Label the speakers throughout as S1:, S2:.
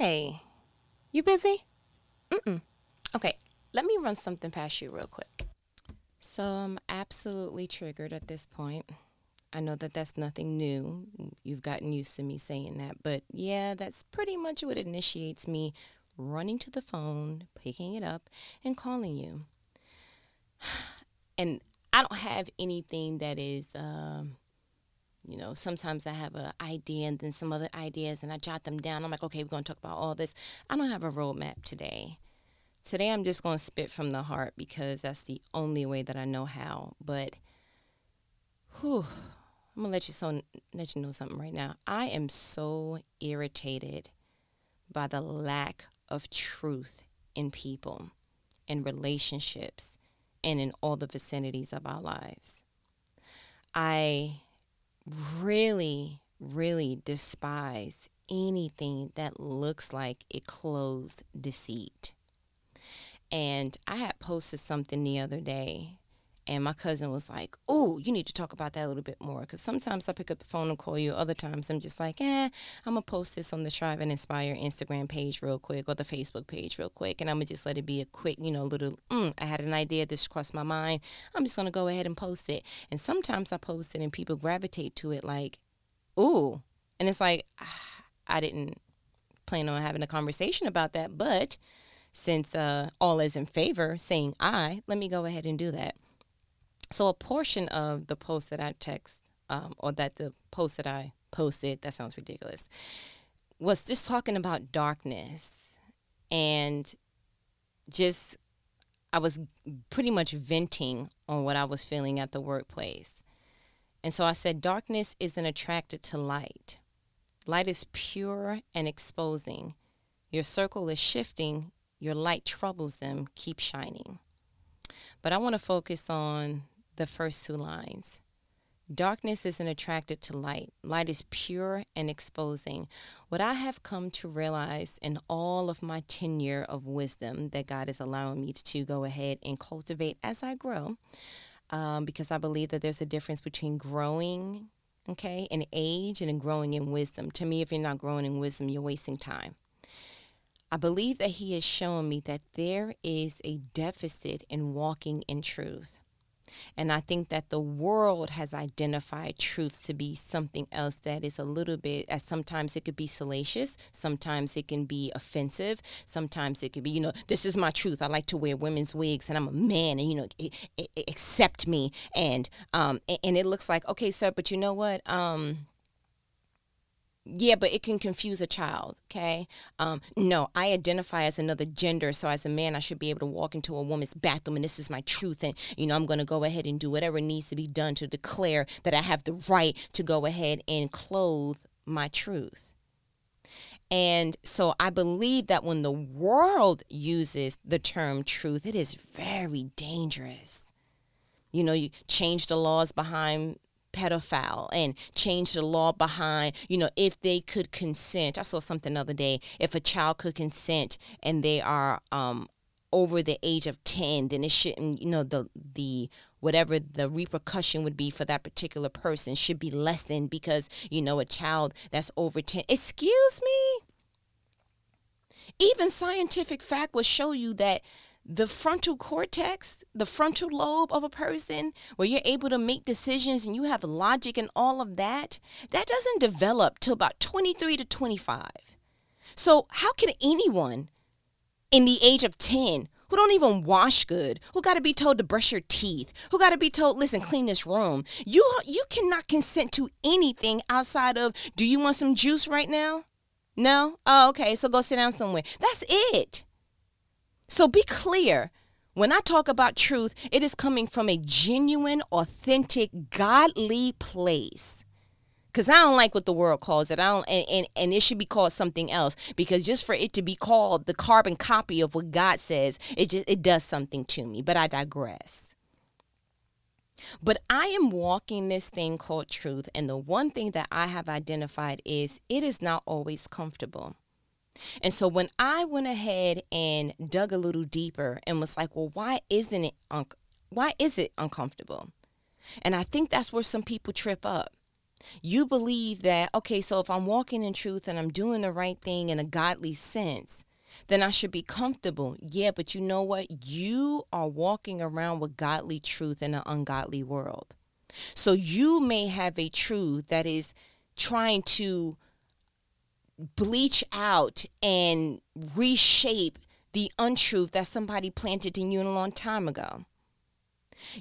S1: Hey, you busy? Mm-mm. Okay, let me run something past you real quick. So I'm absolutely triggered at this point. I know that that's nothing new. You've gotten used to me saying that. But yeah, that's pretty much what initiates me running to the phone, picking it up, and calling you. And I don't have anything that is, um, you know, sometimes I have an idea and then some other ideas and I jot them down. I'm like, okay, we're going to talk about all this. I don't have a roadmap today. Today I'm just going to spit from the heart because that's the only way that I know how. But, whew, I'm gonna let you so let you know something right now. I am so irritated by the lack of truth in people, in relationships, and in all the vicinities of our lives. I really, really despise anything that looks like it closed deceit. And I had posted something the other day and my cousin was like, "Oh, you need to talk about that a little bit more." Because sometimes I pick up the phone and call you. Other times aye'm just like, "Eh, I'm gonna post this on the Strive and Inspire Instagram page real quick or the Facebook page real quick, and I'm gonna just let it be a quick, you know, little. Mm, I had an idea. This crossed my mind. I'm just gonna go ahead and post it. And sometimes I post it and people gravitate to it like, "Ooh," and it's like, ah, I didn't plan on having a conversation about that, but since uh, all is in favor, saying I, let me go ahead and do that. So a portion of the post that I text, um, or that the post that I posted, that sounds ridiculous, was just talking about darkness and just I was pretty much venting on what I was feeling at the workplace. And so I said, darkness isn't attracted to light. Light is pure and exposing. Your circle is shifting. Your light troubles them. Keep shining. But I want to focus on the first two lines. Darkness isn't attracted to light. Light is pure and exposing. What I have come to realize in all of my tenure of wisdom that God is allowing me to go ahead and cultivate as I grow, um, because I believe that there's a difference between growing, okay, in age and in growing in wisdom. To me, if you're not growing in wisdom, you're wasting time. I believe that He has shown me that there is a deficit in walking in truth. And I think that the world has identified truth to be something else that is a little bit, as sometimes it could be salacious, sometimes it can be offensive, sometimes it could be, you know, this is my truth. I like to wear women's wigs and I'm a man and, you know, accept me. And, um, and it looks like, okay, sir, but you know what? Um, yeah, but it can confuse a child. Okay. Um, no, I identify as another gender. So as a man, I should be able to walk into a woman's bathroom and this is my truth. And, you know, I'm going to go ahead and do whatever needs to be done to declare that I have the right to go ahead and clothe my truth. And so I believe that when the world uses the term truth, it is very dangerous. You know, you change the laws behind pedophile and change the law behind, you know, if they could consent. I saw something the other day. If a child could consent and they are um, over the age of 10, then it shouldn't, you know, the, the, whatever the repercussion would be for that particular person should be lessened because, you know, a child that's over 10. Excuse me? Even scientific fact will show you that the frontal cortex, the frontal lobe of a person, where you're able to make decisions and you have logic and all of that, that doesn't develop till about 23 to 25. So, how can anyone in the age of 10 who don't even wash good, who got to be told to brush your teeth, who got to be told, listen, clean this room. You you cannot consent to anything outside of, do you want some juice right now? No? Oh, okay. So go sit down somewhere. That's it. So be clear. When I talk about truth, it is coming from a genuine, authentic, godly place. Cause I don't like what the world calls it. I don't, and, and, and it should be called something else. Because just for it to be called the carbon copy of what God says, it just it does something to me. But I digress. But I am walking this thing called truth, and the one thing that I have identified is it is not always comfortable. And so when I went ahead and dug a little deeper and was like, well, why isn't it un- why is it uncomfortable? And I think that's where some people trip up. You believe that, okay, so if I'm walking in truth and I'm doing the right thing in a godly sense, then I should be comfortable. Yeah, but you know what? You are walking around with godly truth in an ungodly world. So you may have a truth that is trying to bleach out and reshape the untruth that somebody planted in you a long time ago.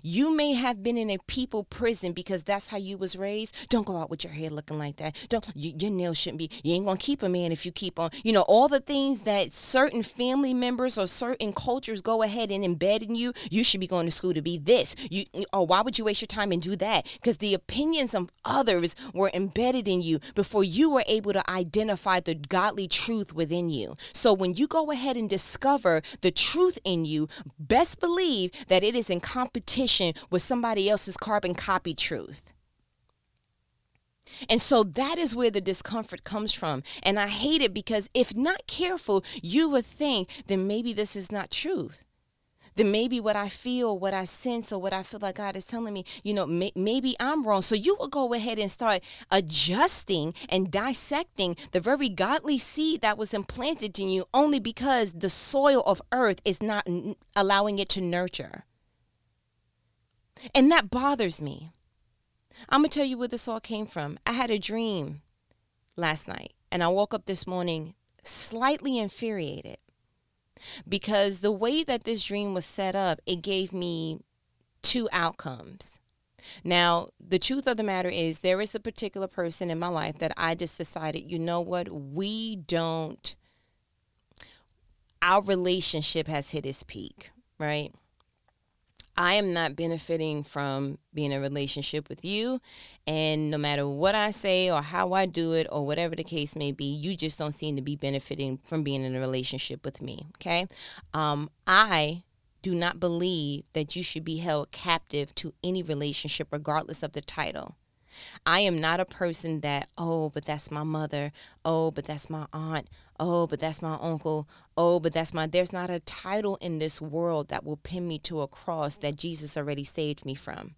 S1: You may have been in a people prison because that's how you was raised. Don't go out with your hair looking like that. Don't you, your nails shouldn't be. You ain't gonna keep a man if you keep on. You know all the things that certain family members or certain cultures go ahead and embed in you. You should be going to school to be this. You oh why would you waste your time and do that? Because the opinions of others were embedded in you before you were able to identify the godly truth within you. So when you go ahead and discover the truth in you, best believe that it is in competition competition with somebody else's carbon copy truth. And so that is where the discomfort comes from. And I hate it because if not careful, you would think then maybe this is not truth. Then maybe what I feel, what I sense, or what I feel like God is telling me, you know, may- maybe I'm wrong. So you will go ahead and start adjusting and dissecting the very godly seed that was implanted in you only because the soil of earth is not n- allowing it to nurture. And that bothers me. I'm going to tell you where this all came from. I had a dream last night, and I woke up this morning slightly infuriated because the way that this dream was set up, it gave me two outcomes. Now, the truth of the matter is, there is a particular person in my life that I just decided, you know what, we don't, our relationship has hit its peak, right? I am not benefiting from being in a relationship with you. And no matter what I say or how I do it or whatever the case may be, you just don't seem to be benefiting from being in a relationship with me. Okay. Um, I do not believe that you should be held captive to any relationship, regardless of the title. I am not a person that, oh, but that's my mother. Oh, but that's my aunt. Oh, but that's my uncle. Oh, but that's my. There's not a title in this world that will pin me to a cross that Jesus already saved me from.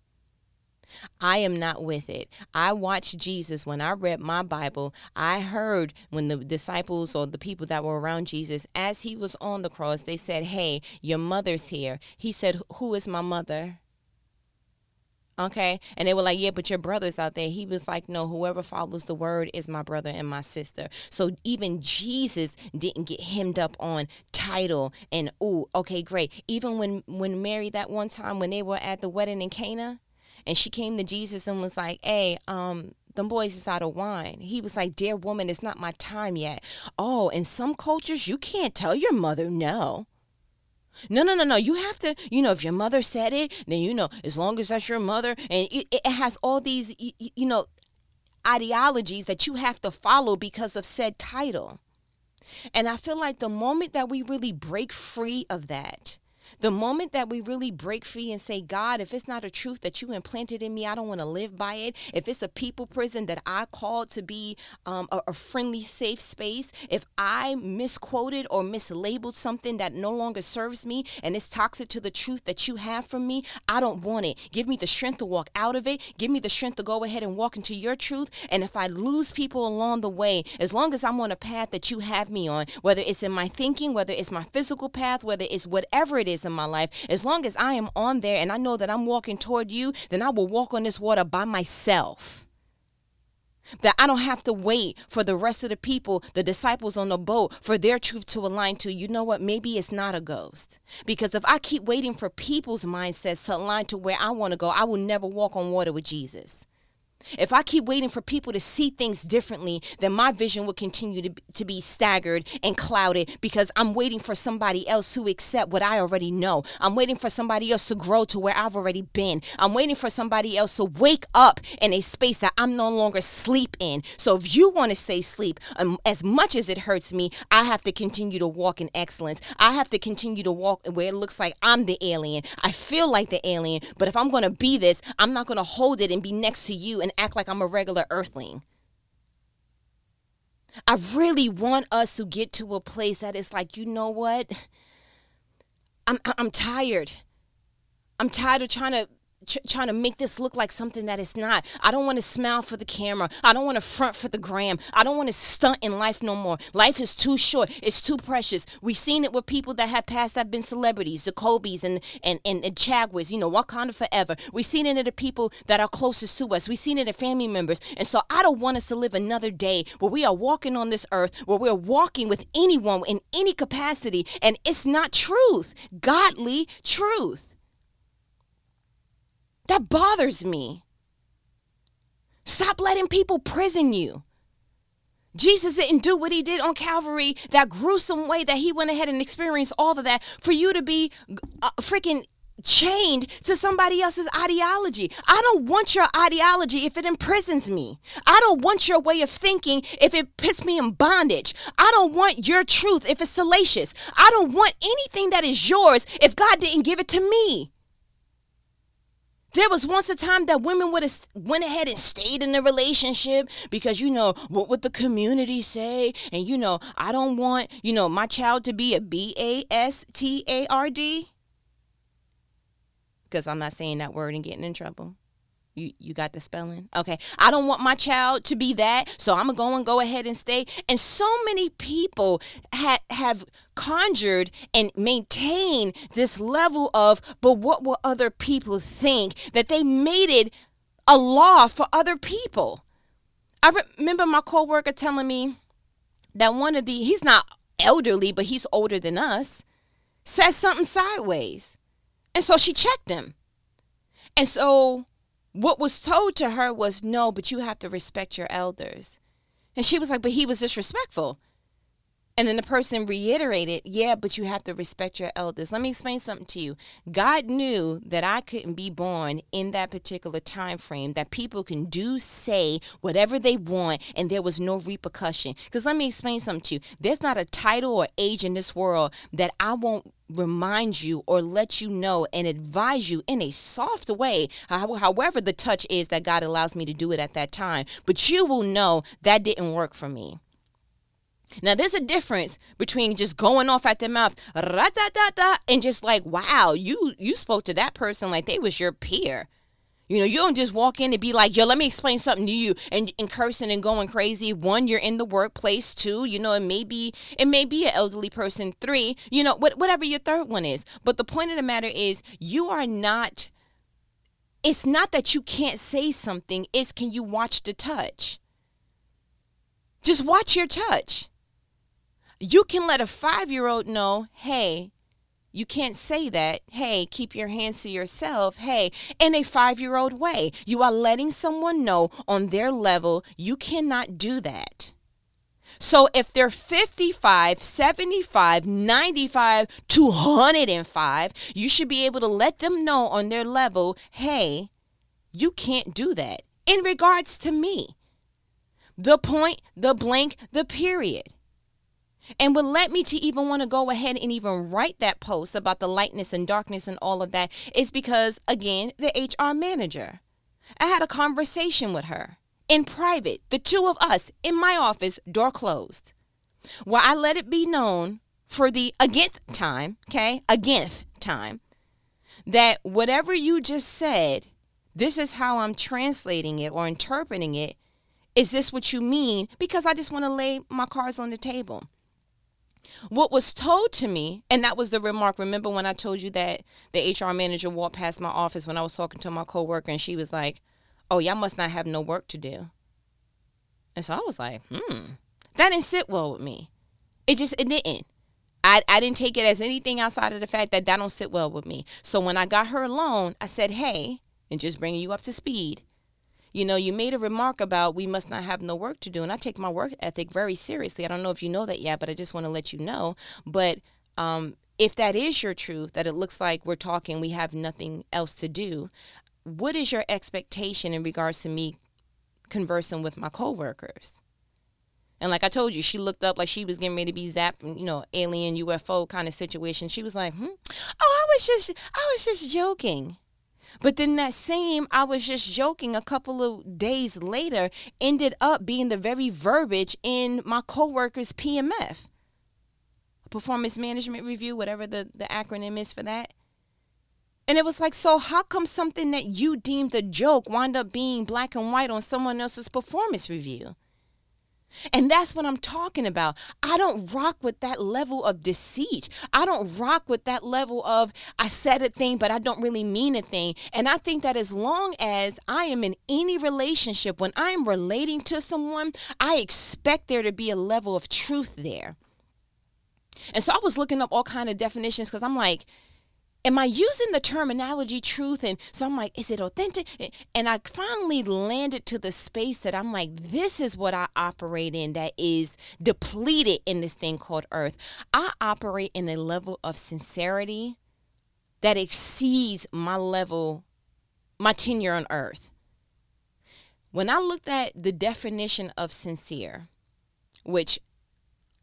S1: I am not with it. I watched Jesus when I read my Bible. I heard when the disciples or the people that were around Jesus, as he was on the cross, they said, Hey, your mother's here. He said, Who is my mother? Okay. And they were like, yeah, but your brother's out there. He was like, no, whoever follows the word is my brother and my sister. So even Jesus didn't get hemmed up on title and, oh, okay, great. Even when, when Mary, that one time when they were at the wedding in Cana, and she came to Jesus and was like, hey, um, them boys is out of wine. He was like, Dear woman, it's not my time yet. Oh, in some cultures, you can't tell your mother no. No, no, no, no. You have to, you know, if your mother said it, then you know, as long as that's your mother, and it, it has all these, you, you know, ideologies that you have to follow because of said title. And I feel like the moment that we really break free of that, the moment that we really break free and say, God, if it's not a truth that you implanted in me, I don't want to live by it. If it's a people prison that I called to be um, a, a friendly, safe space, if I misquoted or mislabeled something that no longer serves me and it's toxic to the truth that you have for me, I don't want it. Give me the strength to walk out of it. Give me the strength to go ahead and walk into your truth. And if I lose people along the way, as long as I'm on a path that you have me on, whether it's in my thinking, whether it's my physical path, whether it's whatever it is in my life, as long as I am on there and I know that I'm walking toward you, then I will walk on this water by myself. That I don't have to wait for the rest of the people, the disciples on the boat, for their truth to align to, you know what, maybe it's not a ghost. Because if I keep waiting for people's mindsets to align to where I want to go, I will never walk on water with Jesus. If I keep waiting for people to see things differently, then my vision will continue to, to be staggered and clouded because I'm waiting for somebody else to accept what I already know. I'm waiting for somebody else to grow to where I've already been. I'm waiting for somebody else to wake up in a space that I'm no longer sleep in. So if you want to stay sleep, um, as much as it hurts me, I have to continue to walk in excellence. I have to continue to walk where it looks like I'm the alien. I feel like the alien, but if I'm going to be this, I'm not going to hold it and be next to you and and act like I'm a regular earthling. I really want us to get to a place that is like, you know what? I'm I'm tired. I'm tired of trying to ch- trying to make this look like something that it's not. I don't want to smile for the camera. I don't want to front for the gram. I don't want to stunt in life no more. Life is too short. It's too precious. We've seen it with people that have passed that have been celebrities, the Kobe's and and and, and Chadwicks, you know, Wakanda forever. We've seen it in the people that are closest to us. We've seen it in family members. And so I don't want us to live another day where we are walking on this earth, where we're walking with anyone in any capacity, and it's not truth, godly truth. That bothers me. Stop letting people prison you. Jesus didn't do what he did on Calvary, that gruesome way that he went ahead and experienced all of that for you to be uh, freaking chained to somebody else's ideology. I don't want your ideology if it imprisons me. I don't want your way of thinking if it puts me in bondage. I don't want your truth if it's salacious. I don't want anything that is yours if God didn't give it to me. There was once a time that women would have went ahead and stayed in a relationship because you know what would the community say, and you know I don't want you know my child to be a B A S T A R D because I'm not saying that word and getting in trouble. You you got the spelling? Okay. I don't want my child to be that, so I'm gonna go and go ahead and stay. And so many people ha- have conjured and maintained this level of, but what will other people think? That they made it a law for other people. I remember my coworker telling me that one of the he's not elderly, but he's older than us, says something sideways. And so she checked him. And so what was told to her was no, but you have to respect your elders. And she was like, but he was disrespectful. And then the person reiterated, yeah, but you have to respect your elders. Let me explain something to you. God knew that I couldn't be born in that particular time frame, that people can do, say whatever they want, and there was no repercussion. Because let me explain something to you. There's not a title or age in this world that I won't remind you or let you know and advise you in a soft way, however the touch is that God allows me to do it at that time. But you will know that didn't work for me. Now, there's a difference between just going off at the mouth, and just like, wow, you you spoke to that person like they was your peer. You know, you don't just walk in and be like, yo, let me explain something to you and, and cursing and going crazy. One, you're in the workplace. Two, you know, it may be it may be an elderly person. Three, you know, what, whatever your third one is. But the point of the matter is you are not it's not that you can't say something, it's can you watch the touch? Just watch your touch. You can let a five year old know, hey, you can't say that, hey, keep your hands to yourself, hey, in a five year old way. You are letting someone know on their level you cannot do that. So if they're 55, 75, 95, 205, you should be able to let them know on their level, hey, you can't do that in regards to me. The point, the blank, the period. And what led me to even want to go ahead and even write that post about the lightness and darkness and all of that is because, again, the HR manager. I had a conversation with her in private, the two of us in my office, door closed, where I let it be known for the against time, okay, against time, that whatever you just said, this is how I'm translating it or interpreting it. Is this what you mean? Because I just want to lay my cards on the table. What was told to me, and that was the remark. Remember when I told you that the HR manager walked past my office when I was talking to my coworker, and she was like, "Oh, y'all must not have no work to do." And so I was like, "Hmm, that didn't sit well with me. It just it didn't." I, I didn't take it as anything outside of the fact that that don't sit well with me. So when I got her alone, I said, "Hey," and just bringing you up to speed you know, you made a remark about we must not have no work to do. And I take my work ethic very seriously. I don't know if you know that yet, but I just want to let you know. But um, if that is your truth, that it looks like we're talking, we have nothing else to do, what is your expectation in regards to me conversing with my coworkers? And like I told you, she looked up like she was getting ready to be zapped, you know, alien UFO kind of situation. She was like, hmm? "Oh, I was just, I was just joking." But then that same, I was just joking a couple of days later, ended up being the very verbiage in my coworker's PMF, performance management review, whatever the, the acronym is for that. And it was like, so how come something that you deemed a joke wind up being black and white on someone else's performance review? And that's what I'm talking about. I don't rock with that level of deceit. I don't rock with that level of I said a thing, but I don't really mean a thing. And I think that as long as I am in any relationship, when I'm relating to someone, I expect there to be a level of truth there. And so I was looking up all kind of definitions because I'm like, am I using the terminology truth? And so I'm like, is it authentic? And I finally landed to the space that I'm like, this is what I operate in that is depleted in this thing called earth. I operate in a level of sincerity that exceeds my level, my tenure on earth. When I looked at the definition of sincere, which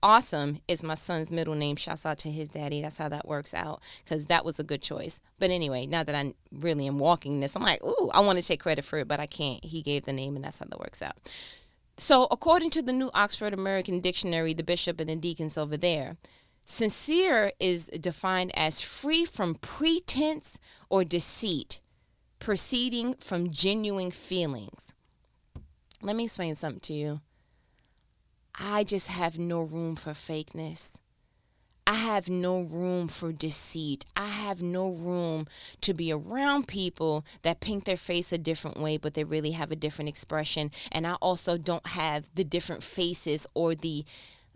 S1: Awesome is my son's middle name. Shouts out to his daddy. That's how that works out because that was a good choice. But anyway, now that I really am walking this, I'm like, ooh, I want to take credit for it, but I can't. He gave the name, and that's how that works out. So, according to the new Oxford American Dictionary, the bishop and the deacons over there, sincere is defined as free from pretense or deceit, proceeding from genuine feelings. Let me explain something to you. I just have no room for fakeness. I have no room for deceit. I have no room to be around people that paint their face a different way, but they really have a different expression. And I also don't have the different faces or the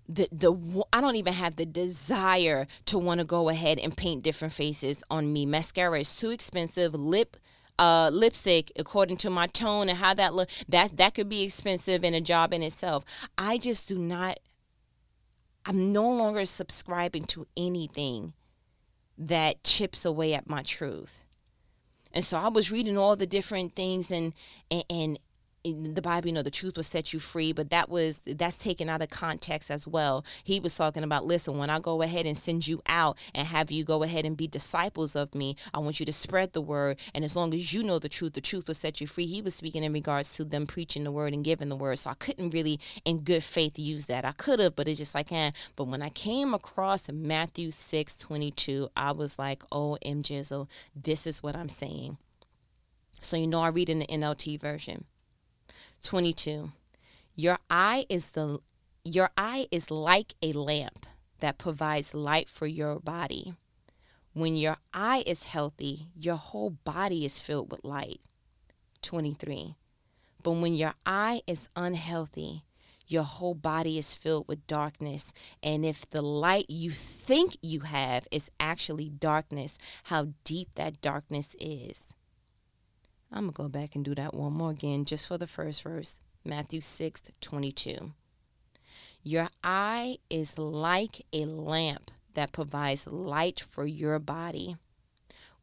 S1: the the I don't even have the desire to want to go ahead and paint different faces on me. Mascara is too expensive. Lip uh, lipstick according to my tone and how that look that that could be expensive in a job in itself. I just do not i'm no longer subscribing to anything that chips away at my truth. And so i was reading all the different things and and, and in the Bible, you know, the truth will set you free, but that was that's taken out of context as well. He was talking about, listen, when I go ahead and send you out and have you go ahead and be disciples of me, I want you to spread the word. And as long as you know the truth, the truth will set you free. He was speaking in regards to them preaching the word and giving the word. So I couldn't really, in good faith, use that. I could have, but it's just like, eh. But when I came across Matthew 6 22, I was like, oh, M Jizzle, this is what I'm saying. So, you know, I read in the NLT version. 22. Your eye is the your eye is like a lamp that provides light for your body. When your eye is healthy, your whole body is filled with light. 23. But when your eye is unhealthy, your whole body is filled with darkness. And if the light you think you have is actually darkness, how deep that darkness is. I'm going to go back and do that one more again just for the first verse. Matthew 6 22. Your eye is like a lamp that provides light for your body.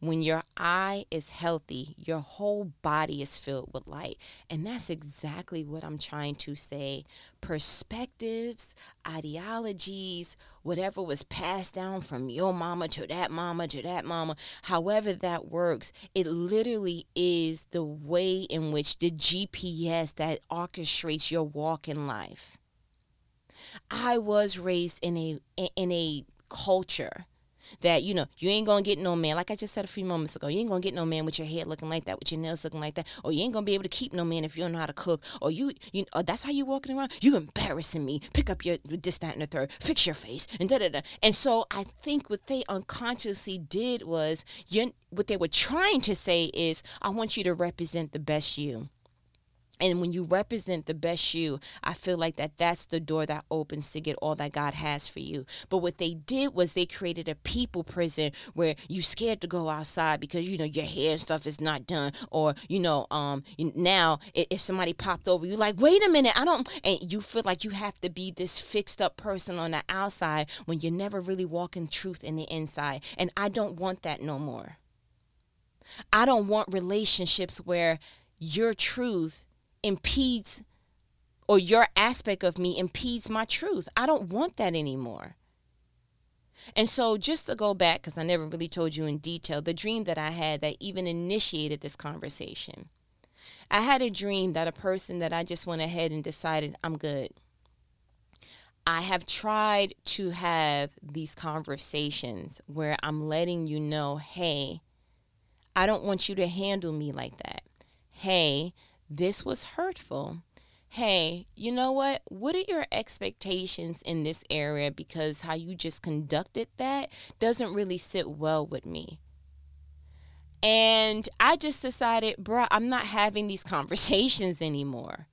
S1: When your eye is healthy, your whole body is filled with light. And that's exactly what I'm trying to say. Perspectives, ideologies, whatever was passed down from your mama to that mama to that mama, however that works, it literally is the way in which the GPS that orchestrates your walk in life. I was raised in a in a culture that you know you ain't gonna get no man. Like i just said a few moments ago you ain't gonna get no man with your hair looking like that with your nails looking like that or you ain't gonna be able to keep no man if you don't know how to cook or you you or that's how you walking around? You embarrassing me. Pick up your this that and the third. Fix your face and da da da. And so i think what they unconsciously did was you what they were trying to say is i want you to represent the best you and when you represent the best you i feel like that that's the door that opens to get all that god has for you. But what they did was they created a people prison where you scared to go outside because you know your hair and stuff is not done. Or you know um now if somebody popped over you like wait a minute i don't and you feel like you have to be this fixed up person on the outside when you're never really walking truth in the inside. And i don't want that no more. I don't want relationships where your truth impedes or your aspect of me impedes my truth. I don't want that anymore. And so, just to go back, because I never really told you in detail, the dream that I had that even initiated this conversation. I had a dream that a person that I just went ahead and decided I'm good. I have tried to have these conversations where I'm letting you know, hey, I don't want you to handle me like that. Hey, this was hurtful. Hey, you know what? What are your expectations in this area? Because how you just conducted that doesn't really sit well with me. And I just decided, bruh, I'm not having these conversations anymore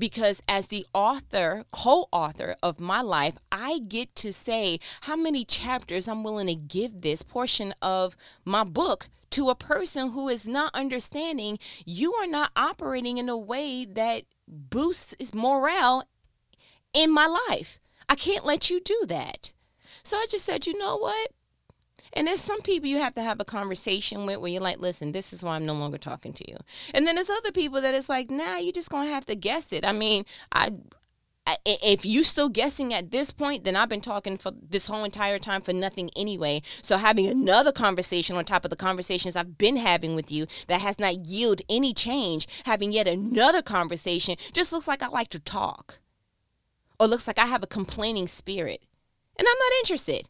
S1: because as the author, co-author of my life, I get to say how many chapters I'm willing to give this portion of my book to a person who is not understanding you are not operating in a way that boosts morale in my life. I can't let you do that. So I just said, you know what? And there's some people you have to have a conversation with where you're like, listen, this is why I'm no longer talking to you. And then there's other people that it's like, nah, you're just gonna have to guess it. I mean, I if you still guessing at this point, then I've been talking for this whole entire time for nothing anyway. So having another conversation on top of the conversations I've been having with you that has not yielded any change, having yet another conversation just looks like I like to talk. Or looks like I have a complaining spirit. And I'm not interested.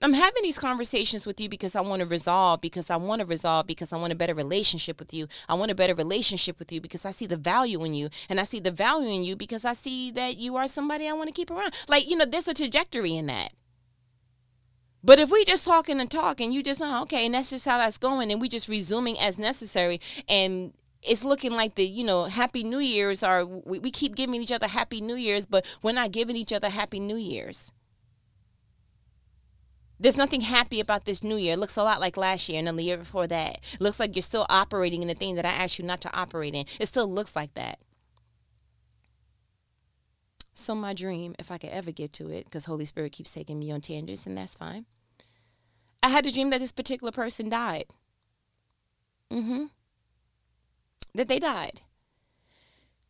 S1: I'm having these conversations with you because I want to resolve, because I want to resolve, because I want a better relationship with you. I want a better relationship with you because I see the value in you. And I see the value in you because I see that you are somebody I want to keep around. Like, you know, there's a trajectory in that. But if we just talking and talking, you just know, oh, okay, and that's just how that's going, and we just resuming as necessary, and it's looking like the you know happy new years are we, we keep giving each other happy new years but we're not giving each other happy new years there's nothing happy about this new year. It looks a lot like last year and then the year before that. It looks like you're still operating in the thing that I asked you not to operate in. It still looks like that. So my dream, if I could ever get to it, because Holy Spirit keeps taking me on tangents, and that's fine. I had a dream that this particular person died. Mm-hmm. That they died.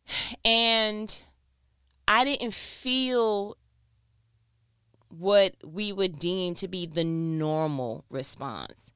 S1: And I didn't feel what we would deem to be the normal response.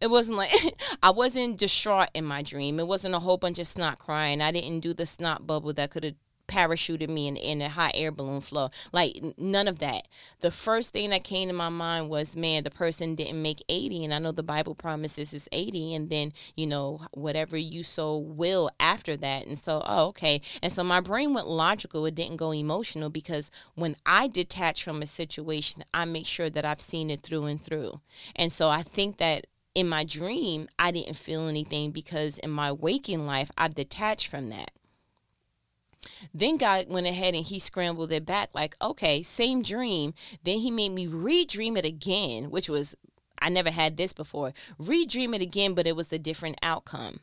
S1: It wasn't like I wasn't distraught in my dream. It wasn't a whole bunch of snot crying. I didn't do the snot bubble that could have parachuted me in, in a hot air balloon flow. Like none of that. The first thing that came to my mind was, man, the person didn't make 80. And I know the Bible promises is 80. And then, you know, whatever you so will after that. And so, oh, okay. And so my brain went logical. It didn't go emotional because when I detach from a situation, I make sure that I've seen it through and through. And so I think that in my dream, I didn't feel anything because in my waking life, I've detached from that. Then God went ahead and he scrambled it back like, okay, same dream. Then he made me redream it again, which was, I never had this before. Redream it again, but it was a different outcome.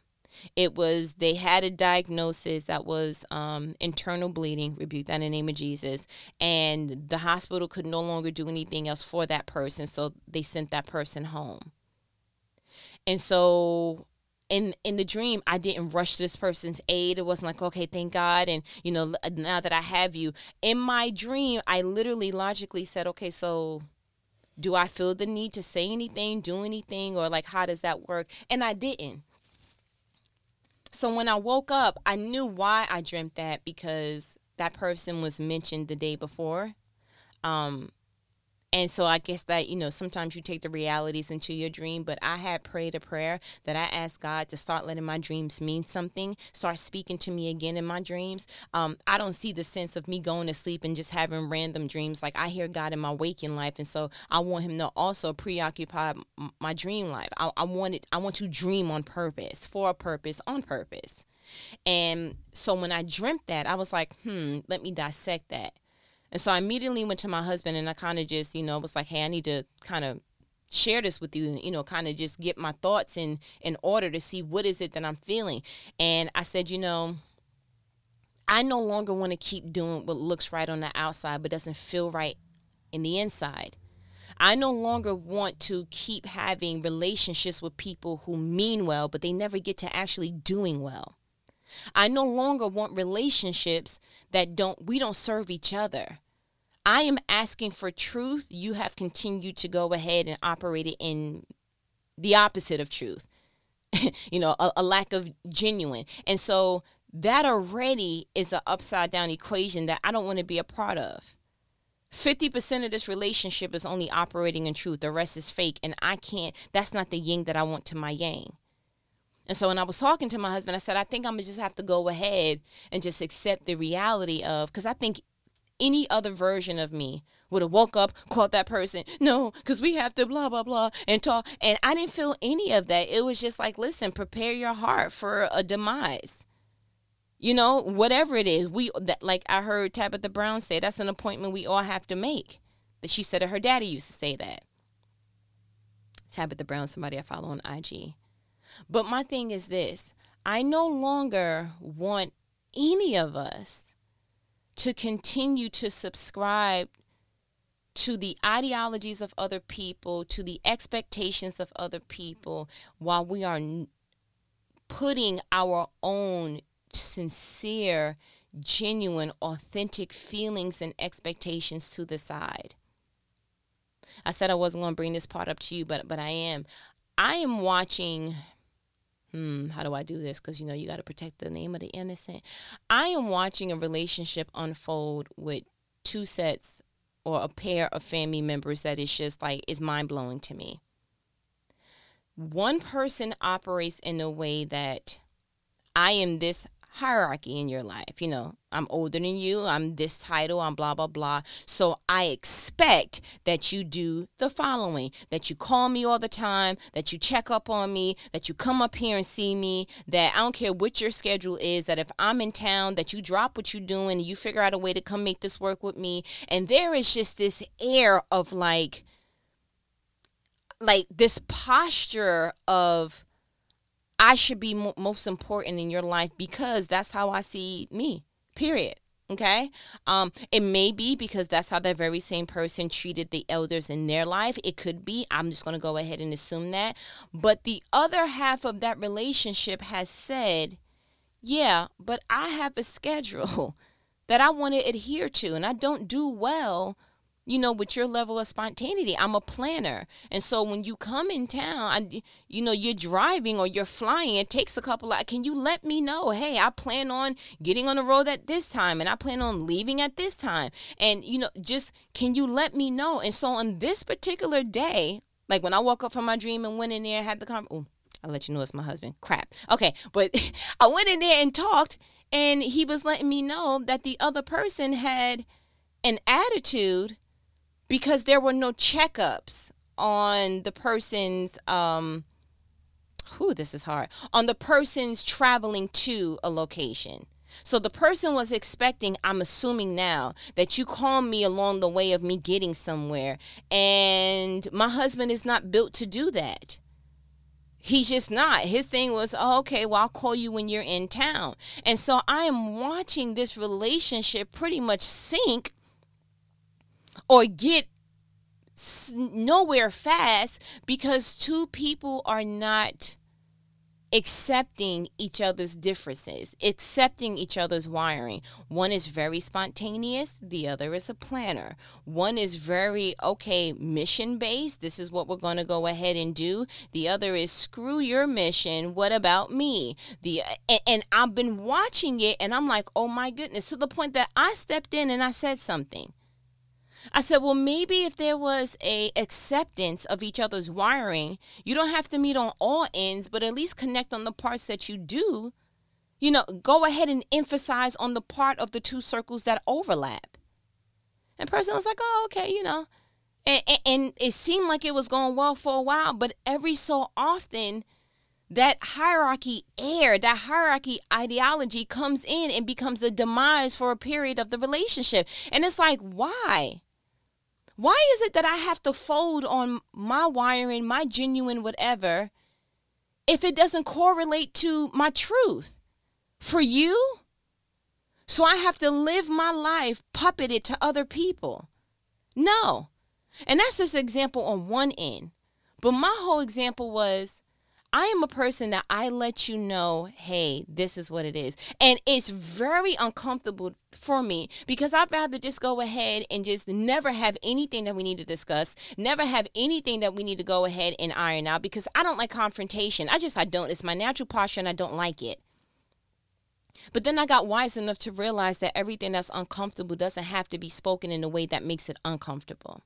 S1: It was, they had a diagnosis that was um, internal bleeding, rebuke that in the name of Jesus. And the hospital could no longer do anything else for that person. So they sent that person home. And so in in the dream i didn't rush this person's aid. It wasn't like okay thank god and you know now that i have you. In my dream i literally logically said okay so do i feel the need to say anything do anything or like how does that work? And i didn't. So when i woke up i knew why i dreamt that because that person was mentioned the day before. Um and so I guess that, you know, sometimes you take the realities into your dream, but I had prayed a prayer that I asked God to start letting my dreams mean something, start speaking to me again in my dreams. Um, I don't see the sense of me going to sleep and just having random dreams. Like I hear God in my waking life. And so I want him to also preoccupy my dream life. I, I want it, I want to dream on purpose, for a purpose, on purpose. And so when I dreamt that, I was like, hmm, let me dissect that. And so I immediately went to my husband and I kind of just, you know, was like, hey, I need to kind of share this with you and you know kind of just get my thoughts in in order to see what is it that i'm feeling and i said you know i no longer want to keep doing what looks right on the outside but doesn't feel right in the inside I no longer want to keep having relationships with people who mean well, but they never get to actually doing well. I no longer want relationships that don't we don't serve each other. I am asking for truth. You have continued to go ahead and operate it in the opposite of truth. you know, a, a, lack of genuine. And so that already is an upside down equation that I don't want to be a part of. 50% of this relationship is only operating in truth. The rest is fake. And I can't, that's not the yin that I want to my yang. And so when I was talking to my husband, I said, I think I'm gonna just have to go ahead and just accept the reality of, because I think any other version of me would have woke up, called that person, no, because we have to blah, blah, blah, and talk. And I didn't feel any of that. It was just like, listen, prepare your heart for a demise. You know, whatever it is, we that like I heard Tabitha Brown say, that's an appointment we all have to make. That she said that her daddy used to say that. Tabitha Brown, somebody I follow on IG. But my thing is this I no longer want any of us to continue to subscribe to the ideologies of other people, to the expectations of other people, while we are putting our own sincere, genuine, authentic feelings and expectations to the side. I said I wasn't going to bring this part up to you, but but I am. I am watching hmm, how do I do this? Because you know you got to protect the name of the innocent. I am watching a relationship unfold with two sets or a pair of family members that is just like is mind blowing to me. One person operates in a way that I am this hierarchy in your life. You know, I'm older than you, I'm this title, I'm blah, blah, blah. So I expect that you do the following that you call me all the time, that you check up on me, that you come up here and see me, that I don't care what your schedule is, that if I'm in town, that you drop what you're doing and you figure out a way to come make this work with me. And there is just this air of like, like this posture of I should be mo- most important in your life because that's how I see me. Period. Okay. Um, it may be because that's how that very same person treated the elders in their life. It could be. I'm just gonna go ahead and assume that. But the other half of that relationship has said, Yeah, but I have a schedule that I want to adhere to, and I don't do well you know, with your level of spontaneity. I'm a planner. And so when you come in town, I, you know, you're driving or you're flying, it takes a couple of, can you let me know, hey, I plan on getting on the road at this time and I plan on leaving at this time. And, you know, just can you let me know? And so on this particular day, like when I woke up from my dream and went in there and had the conversation, I'll let you know it's my husband. Crap. Okay. But I went in there and talked and he was letting me know that the other person had an attitude because there were no checkups on the person's um who this is hard on the person's traveling to a location so the person was expecting i'm assuming now that you call me along the way of me getting somewhere and my husband is not built to do that He's just not. His thing was, oh, okay, well, I'll call you when you're in town. And so I am watching this relationship pretty much sink or get nowhere fast because two people are not accepting each other's differences, accepting each other's wiring. One is very spontaneous, the other is a planner. One is very, okay, mission based. This is what we're going to go ahead and do. The other is screw your mission. What about me? The and, and I've been watching it and I'm like, "Oh my goodness." To the point that I stepped in and I said something. I said, well, maybe if there was a acceptance of each other's wiring, you don't have to meet on all ends, but at least connect on the parts that you do. You know, go ahead and emphasize on the part of the two circles that overlap. And person was like, oh, okay, you know. And, and, and it seemed like it was going well for a while, but every so often, that hierarchy air, that hierarchy ideology comes in and becomes a demise for a period of the relationship. And it's like, why? Why is it that I have to fold on my wiring, my genuine whatever, if it doesn't correlate to my truth? For you? So I have to live my life puppeted to other people. No. And that's just an example on one end. But my whole example was I am a person that I let you know, hey, this is what it is. And it's very uncomfortable for me because I'd rather just go ahead and just never have anything that we need to discuss, never have anything that we need to go ahead and iron out because I don't like confrontation. I just, I don't. It's my natural posture and I don't like it. But then I got wise enough to realize that everything that's uncomfortable doesn't have to be spoken in a way that makes it uncomfortable.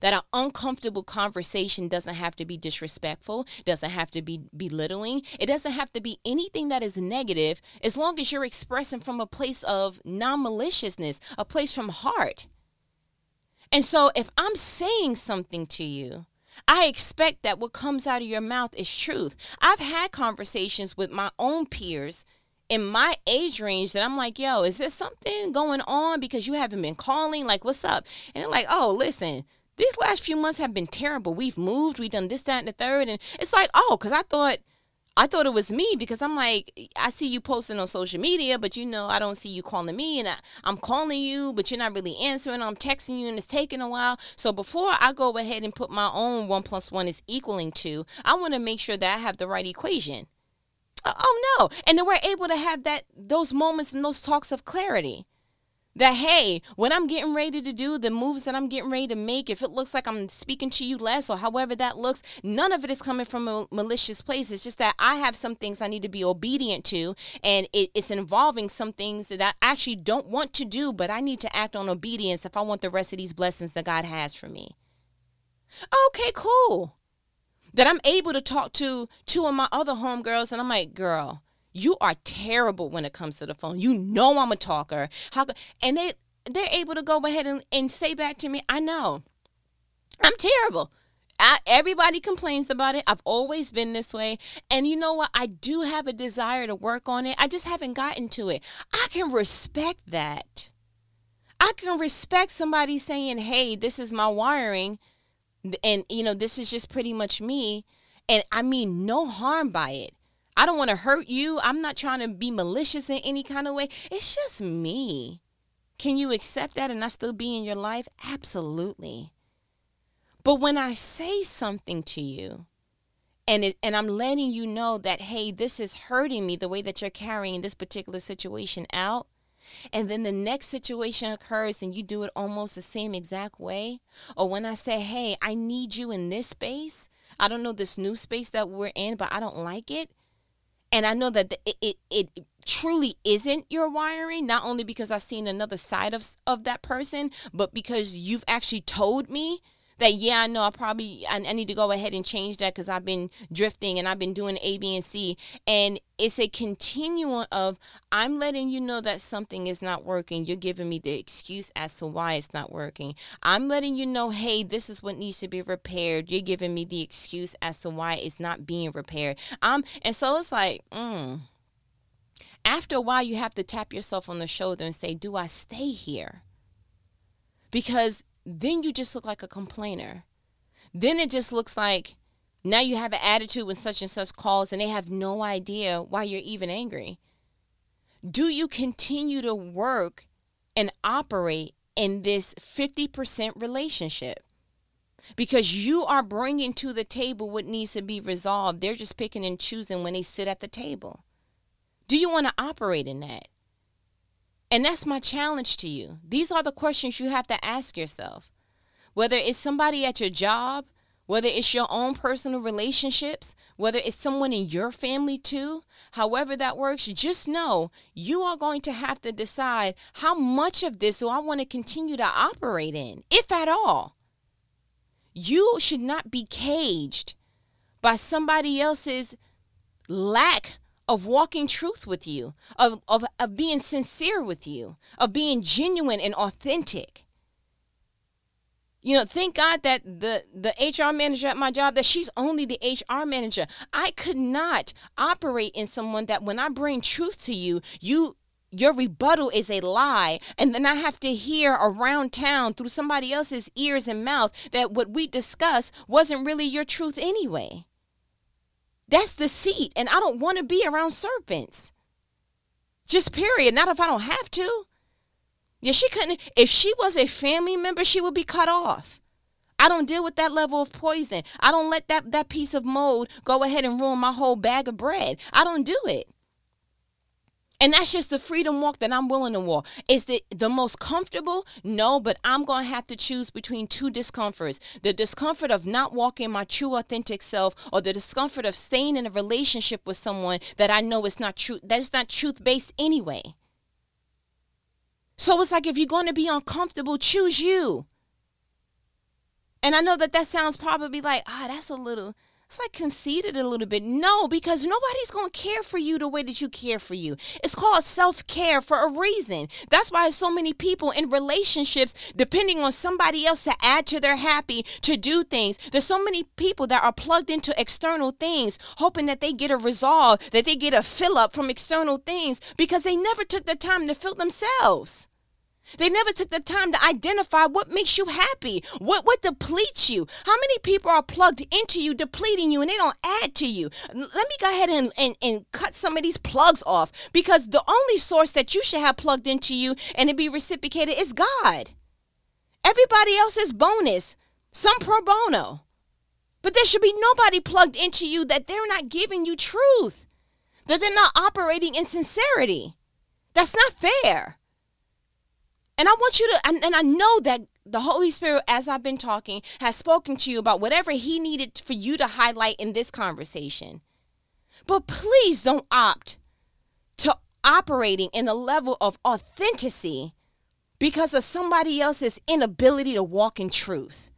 S1: That an uncomfortable conversation doesn't have to be disrespectful, doesn't have to be belittling, it doesn't have to be anything that is negative as long as you're expressing from a place of non maliciousness, a place from heart. And so if I'm saying something to you, I expect that what comes out of your mouth is truth. I've had conversations with my own peers in my age range that I'm like, yo, is there something going on because you haven't been calling? Like, what's up? And they're like, oh, listen, these last few months have been terrible. We've moved, we've done this, that, and the third. And it's like, oh, because I thought I thought it was me because I'm like, I see you posting on social media, but you know, I don't see you calling me, and I, am calling you, but you're not really answering. I'm texting you, and it's taking a while. So before I go ahead and put my own one plus one is equaling two, I want to make sure that I have the right equation. Uh, oh no! And then we're able to have that those moments and those talks of clarity that hey when i'm getting ready to do the moves that i'm getting ready to make if it looks like i'm speaking to you less or however that looks none of it is coming from a malicious place. It's just that i have some things i need to be obedient to and it, it's involving some things that i actually don't want to do but i need to act on obedience if i want the rest of these blessings that god has for me. Okay cool. That i'm able to talk to two of my other homegirls and i'm like girl you are terrible when it comes to the phone. You know I'm a talker. How and they they're able to go ahead and, and say back to me, I know. I'm terrible. I, everybody complains about it. I've always been this way. And you know what? I do have a desire to work on it. I just haven't gotten to it. I can respect that. I can respect somebody saying, hey, this is my wiring. And, you know, this is just pretty much me. And I mean no harm by it. I don't want to hurt you. I'm not trying to be malicious in any kind of way. It's just me. Can you accept that and I still be in your life? Absolutely. But when I say something to you, and it, and I'm letting you know that hey, this is hurting me the way that you're carrying this particular situation out, and then the next situation occurs and you do it almost the same exact way, or when I say, "Hey, I need you in this space." I don't know this new space that we're in, but I don't like it and I know that it, it it truly isn't your wiring not only because I've seen another side of of that person but because you've actually told me that yeah I know I probably I, I need to go ahead and change that because I've been drifting and I've been doing A B and C. And it's a continuum of I'm letting you know that something is not working. You're giving me the excuse as to why it's not working. I'm letting you know hey this is what needs to be repaired. You're giving me the excuse as to why it's not being repaired. Um and so it's like mm, after a while you have to tap yourself on the shoulder and say do I stay here? Because then you just look like a complainer. Then it just looks like now you have an attitude when such and such calls and they have no idea why you're even angry. Do you continue to work and operate in this 50% relationship? Because you are bringing to the table what needs to be resolved. They're just picking and choosing when they sit at the table. Do you want to operate in that? And that's my challenge to you. These are the questions you have to ask yourself. Whether it's somebody at your job, whether it's your own personal relationships, whether it's someone in your family too, however that works, just know you are going to have to decide how much of this do I want to continue to operate in, if at all. You should not be caged by somebody else's lack of walking truth with you, of, of, of being sincere with you, of being genuine and authentic. You know, thank God that the the HR manager at my job that she's only the HR manager. I could not operate in someone that when I bring truth to you, you your rebuttal is a lie and then i have to hear around town through somebody else's ears and mouth that what we discussed wasn't really your truth anyway that's deceit. And I don't want to be around serpents. Just period. Not if I don't have to. Yeah, she couldn't. If she was a family member, she would be cut off. I don't deal with that level of poison. I don't let that, that piece of mold go ahead and ruin my whole bag of bread. I don't do it. And that's just the freedom walk that I'm willing to walk. Is it the most comfortable? No, but I'm going to have to choose between two discomforts the discomfort of not walking my true, authentic self, or the discomfort of staying in a relationship with someone that I know is not true, that's not truth based anyway. So it's like if you're going to be uncomfortable, choose you. And I know that that sounds probably like, ah, that's a little it's like conceited a little bit. No, because nobody's going to care for you the way that you care for you. It's called self care for a reason. That's why so many people in relationships depending on somebody else to add to their happy, to do things. There's so many people that are plugged into external things, hoping that they get a resolve, that they get a fill up from external things because they never took the time to fill themselves. They never took the time to identify what makes you happy, what what depletes you. How many people are plugged into you, depleting you, and they don't add to you? Let me go ahead and, and, and cut some of these plugs off because the only source that you should have plugged into you and it be reciprocated is God. Everybody else is bonus, some pro bono. But there should be nobody plugged into you that they're not giving you truth, that they're not operating in sincerity. That's not fair. And I want you to, and, and I know that the Holy Spirit, as I've been talking, has spoken to you about whatever He needed for you to highlight in this conversation. But please don't opt to operating in a level of authenticity because of somebody else's inability to walk in truth,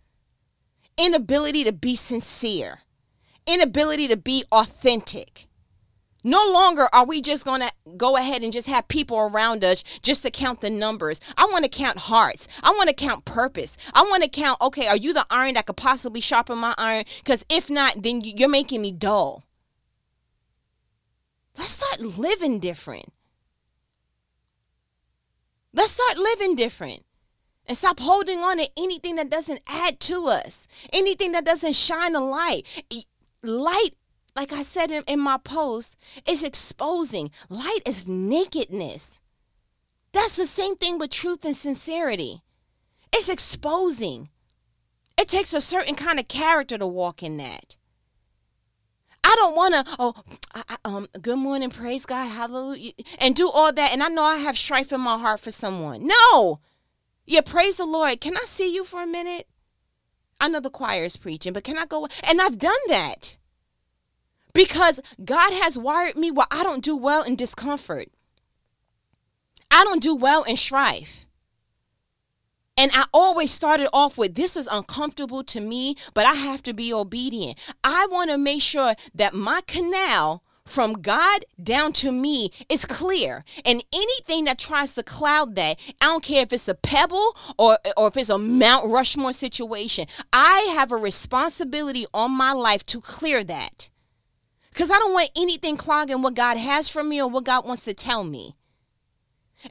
S1: inability to be sincere, inability to be authentic. No longer are we just going to go ahead and just have people around us just to count the numbers. I want to count hearts. I want to count purpose. I want to count, okay, are you the iron that could possibly sharpen my iron? Because if not, then you're making me dull. Let's start living different. Let's start living different and stop holding on to anything that doesn't add to us, anything that doesn't shine a light. Light like I said in, in my post, it's exposing. Light is nakedness. That's the same thing with truth and sincerity. It's exposing. It takes a certain kind of character to walk in that. I don't want to, oh, I, um, good morning, praise God, hallelujah, and do all that. And I know I have strife in my heart for someone. No. Yeah, praise the Lord. Can I see you for a minute? I know the choir is preaching, but can I go? And I've done that because God has wired me where I don't do well in discomfort. I don't do well in strife. And I always started off with this is uncomfortable to me, but I have to be obedient. I want to make sure that my canal from God down to me is clear. And anything that tries to cloud that, I don't care if it's a pebble or, or if it's a Mount Rushmore situation, I have a responsibility on my life to clear that. Because I don't want anything clogging what God has for me or what God wants to tell me.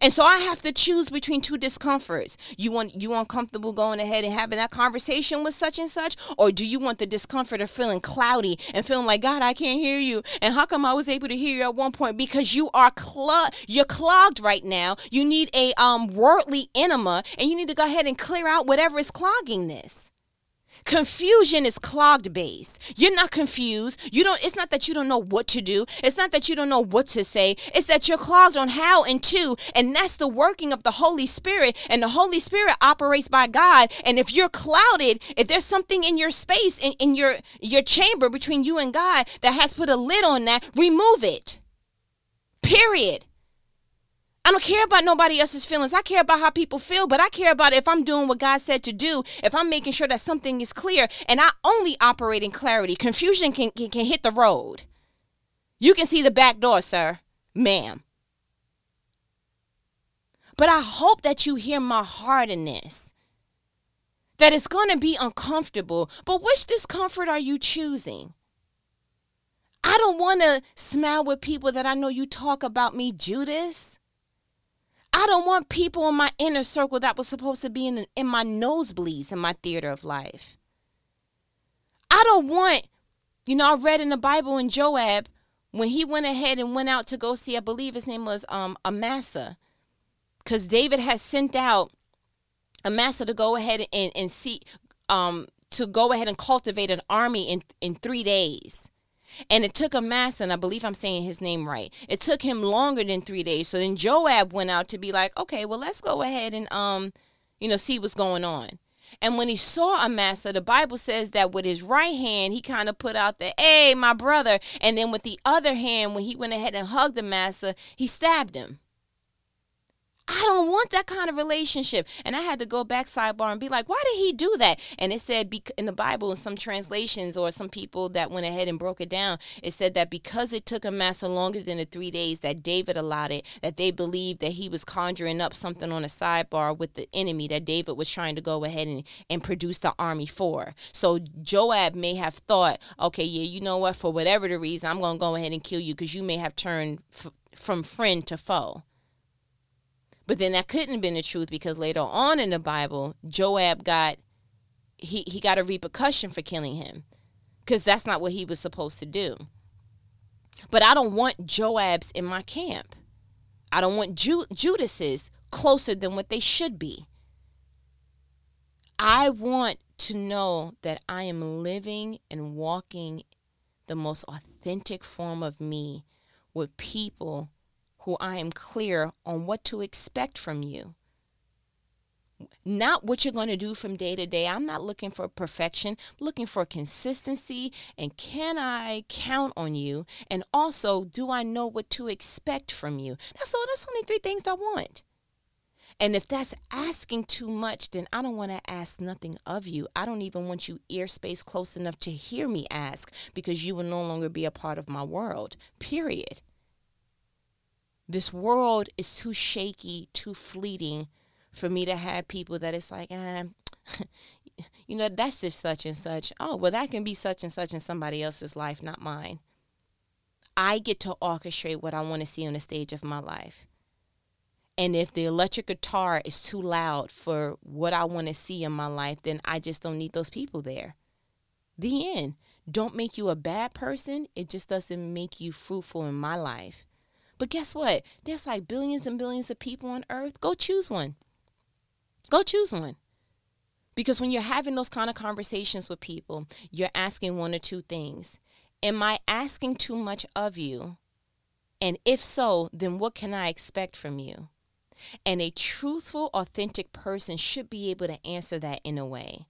S1: And so I have to choose between two discomforts. You want you uncomfortable going ahead and having that conversation with such and such, or do you want the discomfort of feeling cloudy and feeling like God, I can't hear you? And how come I was able to hear you at one point? Because you are clog you're clogged right now. You need a um worldly enema, and you need to go ahead and clear out whatever is clogging this. Confusion is clogged base. You're not confused. You don't it's not that you don't know what to do. It's not that you don't know what to say. It's that you're clogged on how and to, and that's the working of the Holy Spirit. And the Holy Spirit operates by God. And if you're clouded, if there's something in your space in, in your your chamber between you and God that has put a lid on that, remove it. Period. I don't care about nobody else's feelings. I care about how people feel, but I care about if I'm doing what God said to do, if I'm making sure that something is clear, and I only operate in clarity. Confusion can, can, can hit the road. You can see the back door, sir, ma'am. But I hope that you hear my heart in this. That it's going to be uncomfortable, but which discomfort are you choosing? I don't want to smile with people that I know you talk about me, Judas. I don't want people in my inner circle that was supposed to be in, in my nosebleeds in my theater of life. I don't want, you know, I read in the Bible in Joab when he went ahead and went out to go see, I believe his name was um, Amasa, because David had sent out Amasa to go ahead and, and see, um, to go ahead and cultivate an army in, in three days. And it took Amasa, and I believe I'm saying his name right. It took him longer than three days. So then Joab went out to be like, okay, well, let's go ahead and um, you know, see what's going on. And when he saw Amasa, the Bible says that with his right hand, he kind of put out the, hey, my brother. And then with the other hand, when he went ahead and hugged Amasa, he stabbed him. I don't want that kind of relationship. And I had to go back sidebar and be like, why did he do that? And it said in the Bible, in some translations or some people that went ahead and broke it down, it said that because it took Amasa longer than the three days that David allowed it, that they believed that he was conjuring up something on a sidebar with the enemy that David was trying to go ahead and, and produce the army for. So Joab may have thought, okay, yeah, you know what? For whatever the reason, I'm going to go ahead and kill you because you may have turned f- from friend to foe. But then that couldn't have been the truth because later on in the Bible, Joab got he, he got a repercussion for killing him. Because that's not what he was supposed to do. But I don't want Joabs in my camp. I don't want Ju- closer than what they should be. I want to know that I am living and walking the most authentic form of me with people who I am clear on what to expect from you. Not what you're going to do from day to day. I'm not looking for perfection, I'm looking for consistency. And can I count on you? And also, do I know what to expect from you? That's all. That's only three things I want. And if that's asking too much, then I don't want to ask nothing of you. I don't even want you ear space close enough to hear me ask because you will no longer be a part of my world, period. This world is too shaky, too fleeting for me to have people that it's like, eh, you know, that's just such and such. Oh, well, that can be such and such in somebody else's life, not mine. I get to orchestrate what I want to see on the stage of my life. And if the electric guitar is too loud for what I want to see in my life, then I just don't need those people there. The end. Don't make you a bad person. It just doesn't make you fruitful in my life. But guess what? There's like billions and billions of people on earth. Go choose one. Go choose one. Because when you're having those kind of conversations with people, you're asking one or two things. Am I asking too much of you? And if so, then what can I expect from you? And a truthful, authentic person should be able to answer that in a way.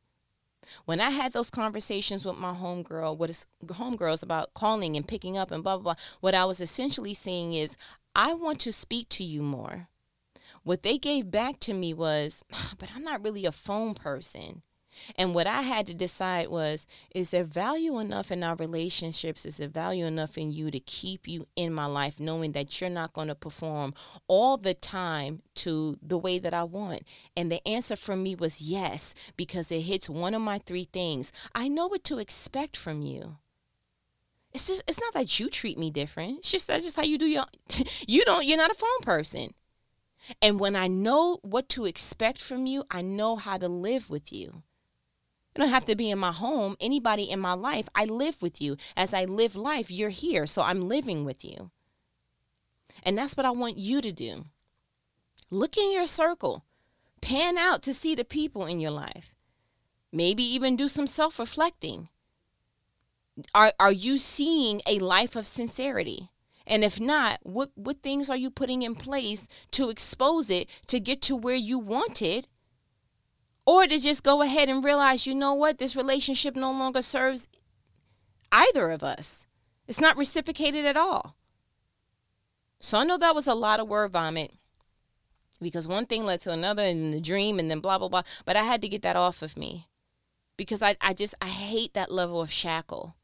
S1: When I had those conversations with my homegirl, what is homegirls about calling and picking up and blah, blah, blah, what I was essentially saying is, I want to speak to you more. What they gave back to me was, but I'm not really a phone person. And what I had to decide was is there value enough in our relationships? Is there value enough in you to keep you in my life, knowing that you're not going to perform all the time to the way that I want? And the answer from me was yes, because it hits one of my three things. I know what to expect from you. It's just it's not that you treat me different. It's just that's just how you do your you don't you're not a phone person. And when I know what to expect from you, I know how to live with you. You don't have to be in my home. Anybody in my life, I live with you. As I live life, you're here. So I'm living with you. And that's what I want you to do. Look in your circle, pan out to see the people in your life. Maybe even do some self reflecting. Are, are you seeing a life of sincerity? And if not, what, what things are you putting in place to expose it to get to where you want it or to just go ahead and realize, you know what, this relationship no longer serves either of us. It's not reciprocated at all. So I know that was a lot of word vomit because one thing led to another and the dream and then blah, blah, blah. But I had to get that off of me because I, I just, I hate that level of shackle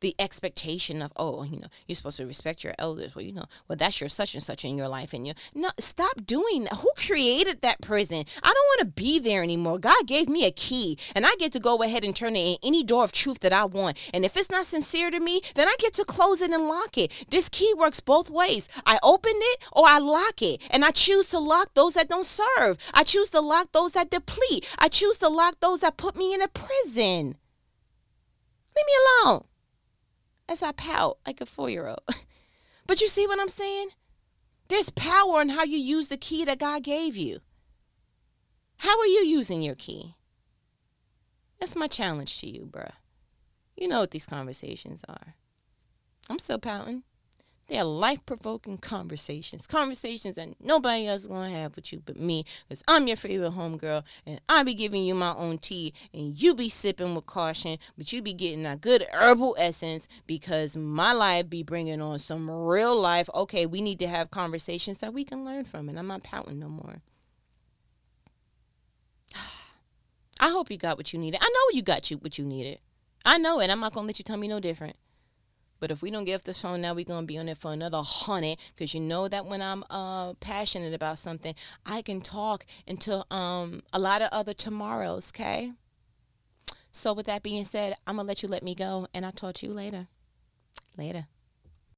S1: the expectation of oh you know you're supposed to respect your elders. Well you know well that's your such and such in your life and you no stop doing that. Who created that prison? I don't want to be there anymore. God gave me a key and i get to go ahead and turn it in any door of truth that i want. And if it's not sincere to me then i get to close it and lock it. This key works both ways. I open it or i lock it and i choose to lock those that don't serve. I choose to lock those that deplete. I choose to lock those that put me in a prison. Leave me alone as I pout like a four year old. but you see what I'm saying? There's power in how you use the key that God gave you. How are you using your key? That's my challenge to you, bruh. You know what these conversations are. I'm still pouting. They're life provoking conversations. Conversations that nobody else is going to have with you but me. Because I'm your favorite homegirl. And I be giving you my own tea. And you be sipping with caution. But you be getting a good herbal essence. Because my life be bringing on some real life. Okay, we need to have conversations that we can learn from. And I'm not pouting no more. I hope you got what you needed. I know you got you what you needed. I know it. I'm not going to let you tell me no different. But if we don't get off this phone now, we're gonna be on it for another hundred. Cause you know that when I'm uh passionate about something, I can talk until um a lot of other tomorrows. Okay. So with that being said, I'm gonna let you let me go, and I'll talk to you later. Later.